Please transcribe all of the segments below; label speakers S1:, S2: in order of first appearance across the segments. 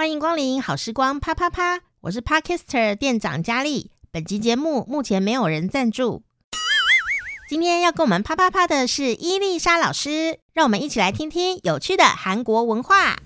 S1: 欢迎光临好时光啪啪啪，我是 Parkister 店长佳丽。本集节目目前没有人赞助。今天要跟我们啪啪啪的是伊丽莎老师，让我们一起来听听有趣的韩国文化。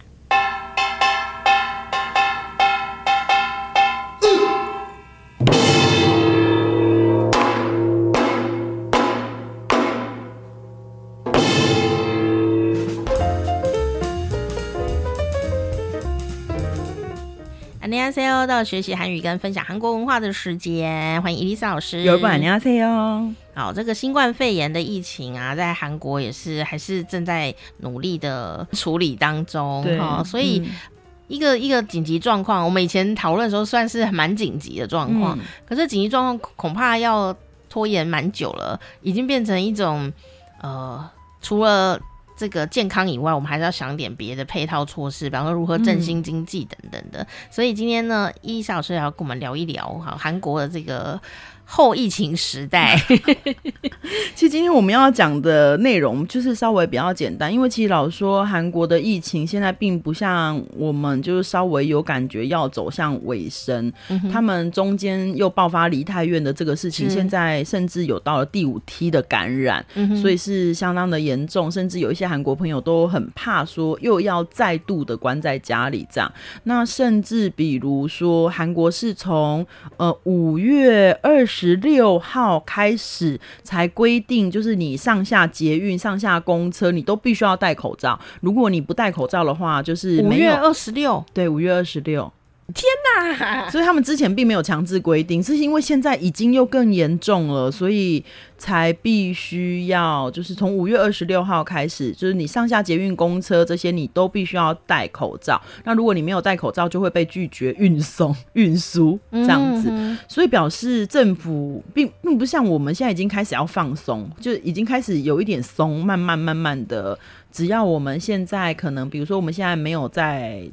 S1: 大家好，到学习韩语跟分享韩国文化的时间，欢迎伊丽莎老师。
S2: 有不？大家好。
S1: 好，这个新冠肺炎的疫情啊，在韩国也是还是正在努力的处理当中。哈、哦，所以、一个一个紧急状况，我们以前讨论的时候算是蛮紧急的状况，可是紧急状况恐怕要拖延蛮久了，已经变成一种呃，除了。这个健康以外，我们还是要想点别的配套措施，比方说如何振兴经济等等的。嗯、所以今天呢，伊丽莎老师也要跟我们聊一聊哈，韩国的这个。后疫情时代，
S2: 其实今天我们要讲的内容就是稍微比较简单，因为其实老实说，韩国的疫情现在并不像我们就是稍微有感觉要走向尾声，嗯、他们中间又爆发梨泰院的这个事情，现在甚至有到了第五梯的感染，嗯、所以是相当的严重，甚至有一些韩国朋友都很怕说又要再度的关在家里这样。那甚至比如说，韩国是从呃五月二十。十六号开始才规定，就是你上下捷运、上下公车，你都必须要戴口罩。如果你不戴口罩的话，就是
S1: 五月二十六。
S2: 对，五月二十六。
S1: 天哪！
S2: 所以他们之前并没有强制规定，是因为现在已经又更严重了，所以才必须要就是从五月二十六号开始，就是你上下捷运、公车这些，你都必须要戴口罩。那如果你没有戴口罩，就会被拒绝运送、运输这样子。嗯、所以表示政府并并不像我们现在已经开始要放松，就已经开始有一点松，慢慢慢慢的，只要我们现在可能，比如说我们现在没有在。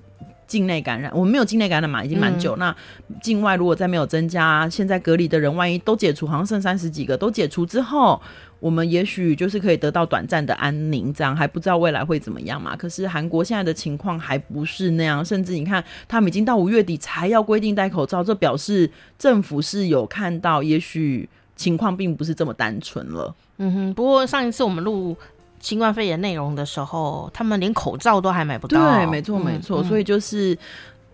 S2: 境内感染，我们没有境内感染嘛，已经蛮久。嗯、那境外如果再没有增加，现在隔离的人万一都解除，好像剩三十几个，都解除之后，我们也许就是可以得到短暂的安宁，这样还不知道未来会怎么样嘛。可是韩国现在的情况还不是那样，甚至你看，他们已经到五月底才要规定戴口罩，这表示政府是有看到，也许情况并不是这么单纯了。
S1: 嗯哼，不过上一次我们录。新冠肺炎内容的时候，他们连口罩都还买不到。
S2: 对，没错，没错，嗯、所以就是。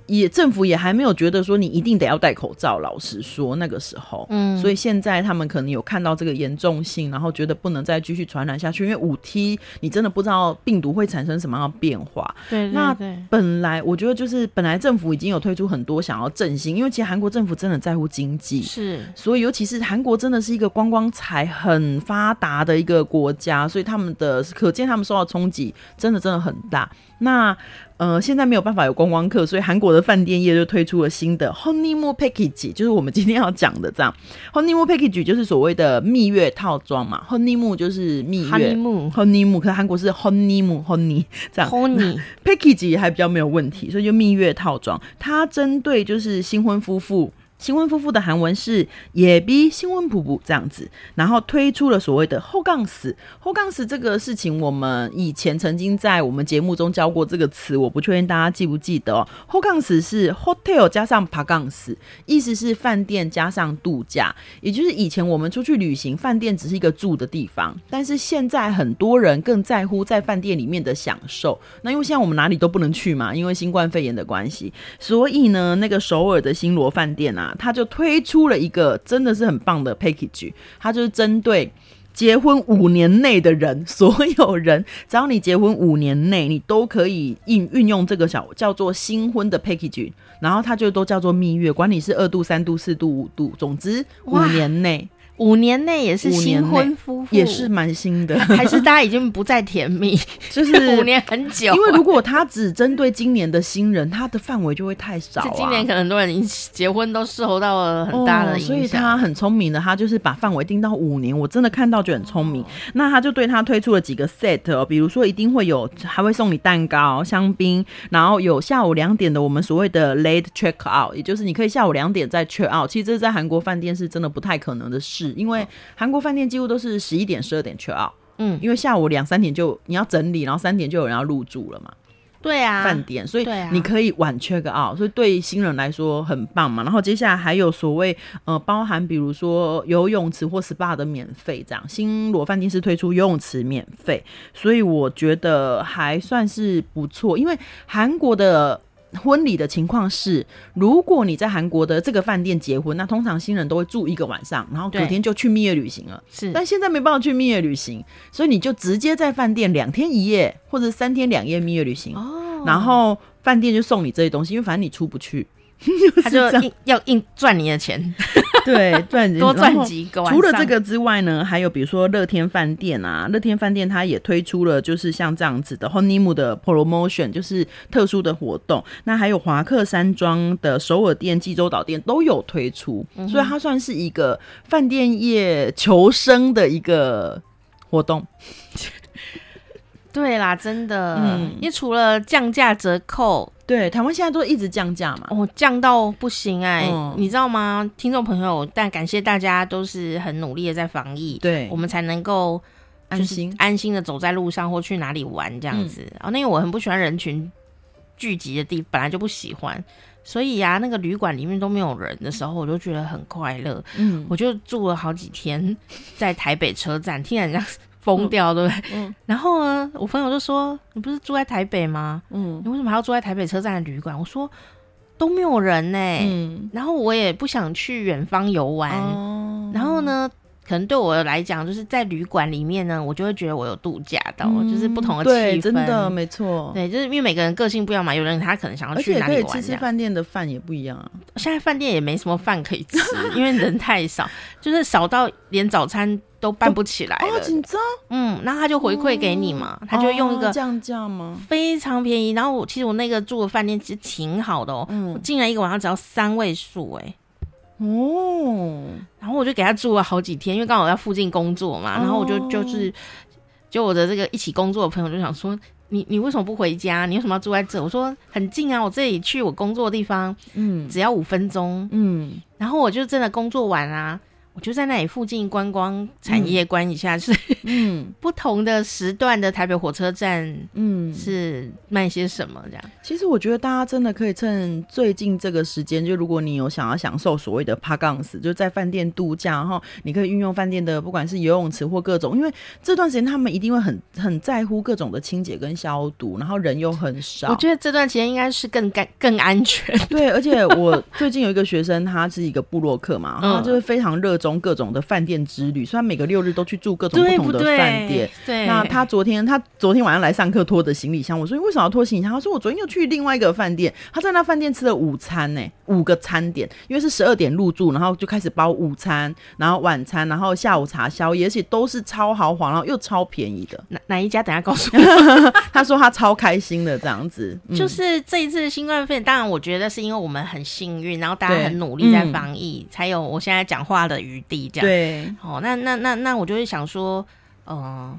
S2: 也政府也还没有觉得说你一定得要戴口罩，老实说那个时候，嗯，所以现在他们可能有看到这个严重性，然后觉得不能再继续传染下去，因为五 T 你真的不知道病毒会产生什么样的变化。
S1: 对，
S2: 那本来我觉得就是本来政府已经有推出很多想要振兴，因为其实韩国政府真的在乎经济，
S1: 是，
S2: 所以尤其是韩国真的是一个观光财很发达的一个国家，所以他们的可见他们受到冲击真的真的很大。那呃，现在没有办法有观光客，所以韩国的饭店业就推出了新的 honeymoon package，就是我们今天要讲的这样。honeymoon package 就是所谓的蜜月套装嘛，honeymoon 就是蜜月，honeymoon honeymoon，可是韩国是 honeymoon honey 这样，honey package 还比较没有问题，所以就蜜月套装，它针对就是新婚夫妇。新婚夫妇的韩文是也比新婚普普这样子，然后推出了所谓的后杠死后杠死这个事情，我们以前曾经在我们节目中教过这个词，我不确定大家记不记得哦。后杠死是 hotel 加上爬杠死，意思是饭店加上度假，也就是以前我们出去旅行，饭店只是一个住的地方，但是现在很多人更在乎在饭店里面的享受。那因为现在我们哪里都不能去嘛，因为新冠肺炎的关系，所以呢，那个首尔的新罗饭店啊。他就推出了一个真的是很棒的 package，他就是针对结婚五年内的人，所有人，只要你结婚五年内，你都可以运运用这个小叫做新婚的 package，然后它就都叫做蜜月，管你是二度、三度、四度、五度，总之五年内。
S1: 五年内也是新婚夫妇，
S2: 也是蛮新的，
S1: 还是大家已经不再甜蜜？就是五年很久，
S2: 因为如果他只针对今年的新人，他的范围就会太少啊。
S1: 今年可能很多人已经结婚都受到了很大的影响，
S2: 哦，所以他很聪明的，他就是把范围定到五年。我真的看到就很聪明。哦，那他就对他推出了几个 set 哦，比如说一定会有，还会送你蛋糕、香槟，然后有下午两点的我们所谓的 late check out，也就是你可以下午两点再 check out。其实这是在韩国饭店是真的不太可能的事。因为韩国饭店几乎都是十一点、十二点 check out，嗯，因为下午两三点就你要整理，然后三点就有人要入住了嘛。对啊饭店，所以你可以晚 check out，所以对新人来说很棒嘛。然后接下来还有所谓呃包含比如说游泳池或 SPA 的免费这样，新罗饭店是推出游泳池免费，所以我觉得还算是不错，因为韩国的。婚礼的情况是，如果你在韩国的这个饭店结婚，那通常新人都会住一个晚上，然后隔天就去蜜月旅行了。是，但现在没办法去蜜月旅行，所以你就直接在饭店两天一夜或者三天两夜蜜月旅行。哦，然后饭店就送你这些东西，因为反正你出不去。
S1: 他就硬要硬赚你的钱，
S2: 对，赚
S1: 多赚几个。
S2: 除了这个之外呢，还有比如说乐天饭店啊，乐天饭店它也推出了就是像这样子的 honeymoon 的 promotion，就是特殊的活动。那还有华客山庄的首尔店、济州岛店都有推出，嗯、所以它算是一个饭店业求生的一个活动。
S1: 对啦，真的，嗯，因为除了降价折扣。
S2: 对，台湾现在都一直降价嘛，
S1: 哦，降到不行哎、欸，嗯、你知道吗？听众朋友，但感谢大家都是很努力的在防疫，
S2: 对，
S1: 我们才能够安心安心的走在路上或去哪里玩这样子。嗯、哦，那因为我很不喜欢人群聚集的地，本来就不喜欢，所以呀、啊，那个旅馆里面都没有人的时候，我就觉得很快乐。嗯，我就住了好几天在台北车站，听人家。疯掉，对不对？嗯。然后呢，我朋友就说：“你不是住在台北吗？嗯，你为什么还要住在台北车站的旅馆？”我说：“都没有人呢。”嗯。然后我也不想去远方游玩。哦。然后呢，可能对我来讲，就是在旅馆里面呢，我就会觉得我有度假到，就是不同的气氛。
S2: 对，真的没错。
S1: 对，就是因为每个人个性不一样嘛。有人他可能想要去哪里玩，而且可以
S2: 吃吃饭店的饭也不一样啊。
S1: 现在饭店也没什么饭可以吃，因为人太少，就是少到连早餐。都办不起来了，
S2: 紧张。
S1: 嗯，那他就回馈给你嘛，他就用一个
S2: 降价吗？
S1: 非常便宜。然后我其实我那个住的饭店其实挺好的哦，嗯，我进来一个晚上只要三位数哎，哦，然后我就给他住了好几天，因为刚好在附近工作嘛，然后我就就是就我的这个一起工作的朋友就想说，你你为什么不回家？你为什么要住在这？我说很近啊，我这里去我工作的地方，嗯，只要五分钟，嗯，然后我就真的工作完啊。我就在那里附近观光产业观一下，是嗯，不同的时段的台北火车站，嗯，是卖些什么这样？
S2: 其实我觉得大家真的可以趁最近这个时间，就如果你有想要享受所谓的趴杠斯，就在饭店度假，然后你可以运用饭店的不管是游泳池或各种，因为这段时间他们一定会很很在乎各种的清洁跟消毒，然后人又很少。
S1: 我觉得这段时间应该是更干更安全。
S2: 对，而且我最近有一个学生，他是一个部落客嘛，他就是非常热衷。各种的饭店之旅，虽然每个六日都去住各种不同的饭店。对，那他昨天他昨天晚上来上课拖着行李箱，我说你为什么要拖行李箱？他说我昨天又去另外一个饭店，他在那饭店吃了午餐呢，五个餐点，因为是十二点入住，然后就开始包午餐，然后晚餐，然后下午茶、宵夜，而且都是超豪华，然后又超便宜的。
S1: 哪哪一家？等下告诉我。
S2: 他说他超开心的这样子，
S1: 嗯、就是这一次新冠肺炎，当然我觉得是因为我们很幸运，然后大家很努力在防疫，嗯、才有我现在讲话的余地这样。
S2: 对，
S1: 哦，那那那那我就会想说，呃，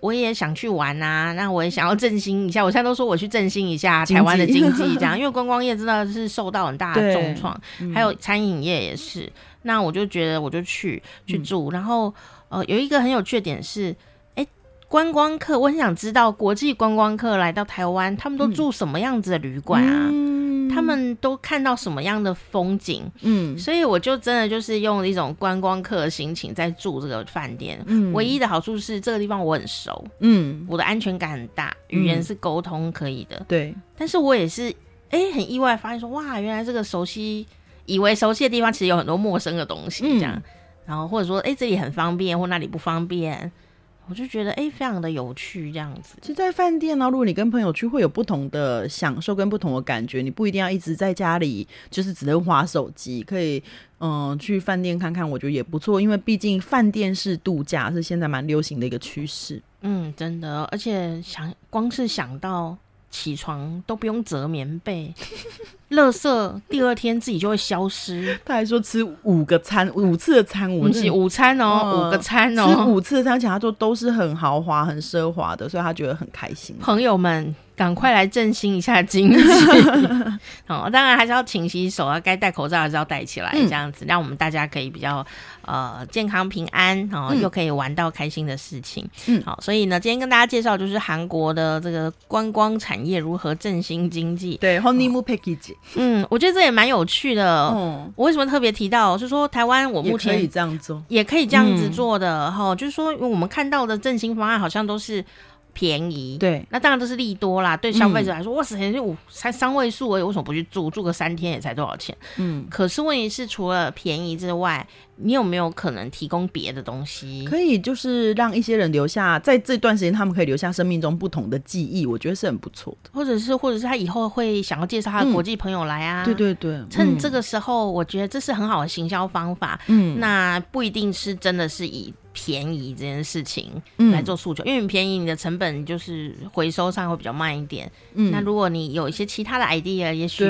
S1: 我也想去玩啊，那我也想要振兴一下。我现在都说我去振兴一下台湾的经济，这样，因为观光业真的是受到很大的重创，嗯、还有餐饮业也是。那我就觉得我就去去住，嗯、然后呃，有一个很有趣的点是，哎、欸，观光客，我很想知道国际观光客来到台湾，他们都住什么样子的旅馆啊？嗯他们都看到什么样的风景？嗯，所以我就真的就是用一种观光客的心情在住这个饭店。嗯，唯一的好处是这个地方我很熟，嗯，我的安全感很大，语言是沟通可以的。对，但是我也是哎、欸，很意外发现说哇，原来这个熟悉以为熟悉的地方，其实有很多陌生的东西这样。然后或者说哎、欸，这里很方便，或那里不方便。我就觉得哎、欸，非常的有趣这样子。
S2: 其实，在饭店呢，如果你跟朋友去，会有不同的享受跟不同的感觉。你不一定要一直在家里，就是只能滑手机，可以嗯、呃、去饭店看看，我觉得也不错。因为毕竟饭店式度假是现在蛮流行的一个趋势。
S1: 嗯，真的，而且想光是想到。起床都不用折棉被，垃圾第二天自己就会消失。
S2: 他还说吃五个餐，五次的餐，五次
S1: 午餐哦，嗯、五个餐哦，
S2: 吃五次的餐，而且他说都是很豪华、很奢华的，所以他觉得很开心。
S1: 朋友们，赶快来振兴一下经济。哦，当然还是要勤洗手啊，该戴口罩还是要戴起来，这样子、嗯、让我们大家可以比较呃健康平安，哦，又可以玩到开心的事情。嗯，好，所以呢，今天跟大家介绍就是韩国的这个观光产业如何振兴经济。
S2: 对，honeymoon package。
S1: 嗯，我觉得这也蛮有趣的。哦，我为什么特别提到，是说台湾我目前
S2: 可以这样做，
S1: 也可以这样子做的哈、嗯，就是说我们看到的振兴方案好像都是。便宜，
S2: 对，
S1: 那当然都是利多啦。对消费者来说，嗯、哇塞，就五才三位数而已，为什么不去住？住个三天也才多少钱？嗯，可是问题是，除了便宜之外，你有没有可能提供别的东西？
S2: 可以，就是让一些人留下，在这段时间，他们可以留下生命中不同的记忆，我觉得是很不错的。
S1: 或者是，或者是他以后会想要介绍他的国际朋友来啊？
S2: 嗯、对对对，
S1: 趁这个时候，我觉得这是很好的行销方法。嗯，那不一定是真的是以。便宜这件事情来做诉求，嗯，因为你便宜，你的成本就是回收上会比较慢一点。嗯，那如果你有一些其他的 idea，也许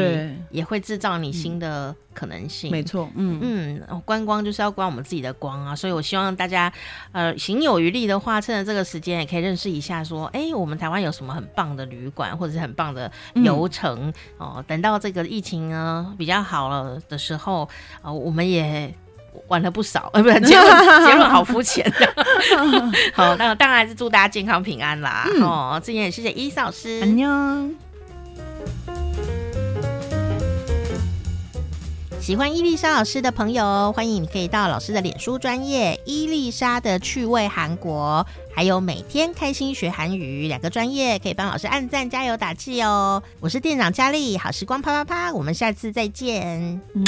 S1: 也会制造你新的可能性。
S2: 没错，嗯
S1: 嗯，观光就是要关我们自己的光啊，所以我希望大家呃行有余力的话，趁着这个时间也可以认识一下，说，哎，我们台湾有什么很棒的旅馆，或者是很棒的游程，嗯，哦。等到这个疫情呢比较好了的时候，啊，呃，我们也。玩了不少，呃，不是结论，结论好肤浅。好，那当然还是祝大家健康平安啦。嗯、哦，这边也谢谢伊莎老师。
S2: 安妞。
S1: 喜欢伊丽莎老师的朋友，欢迎你可以到老师的脸书专业伊丽莎的趣味韩国，还有每天开心学韩语两个专业，可以帮老师按赞加油打气哦。我是店长佳丽，好时光啪啪啪，我们下次再见。嗯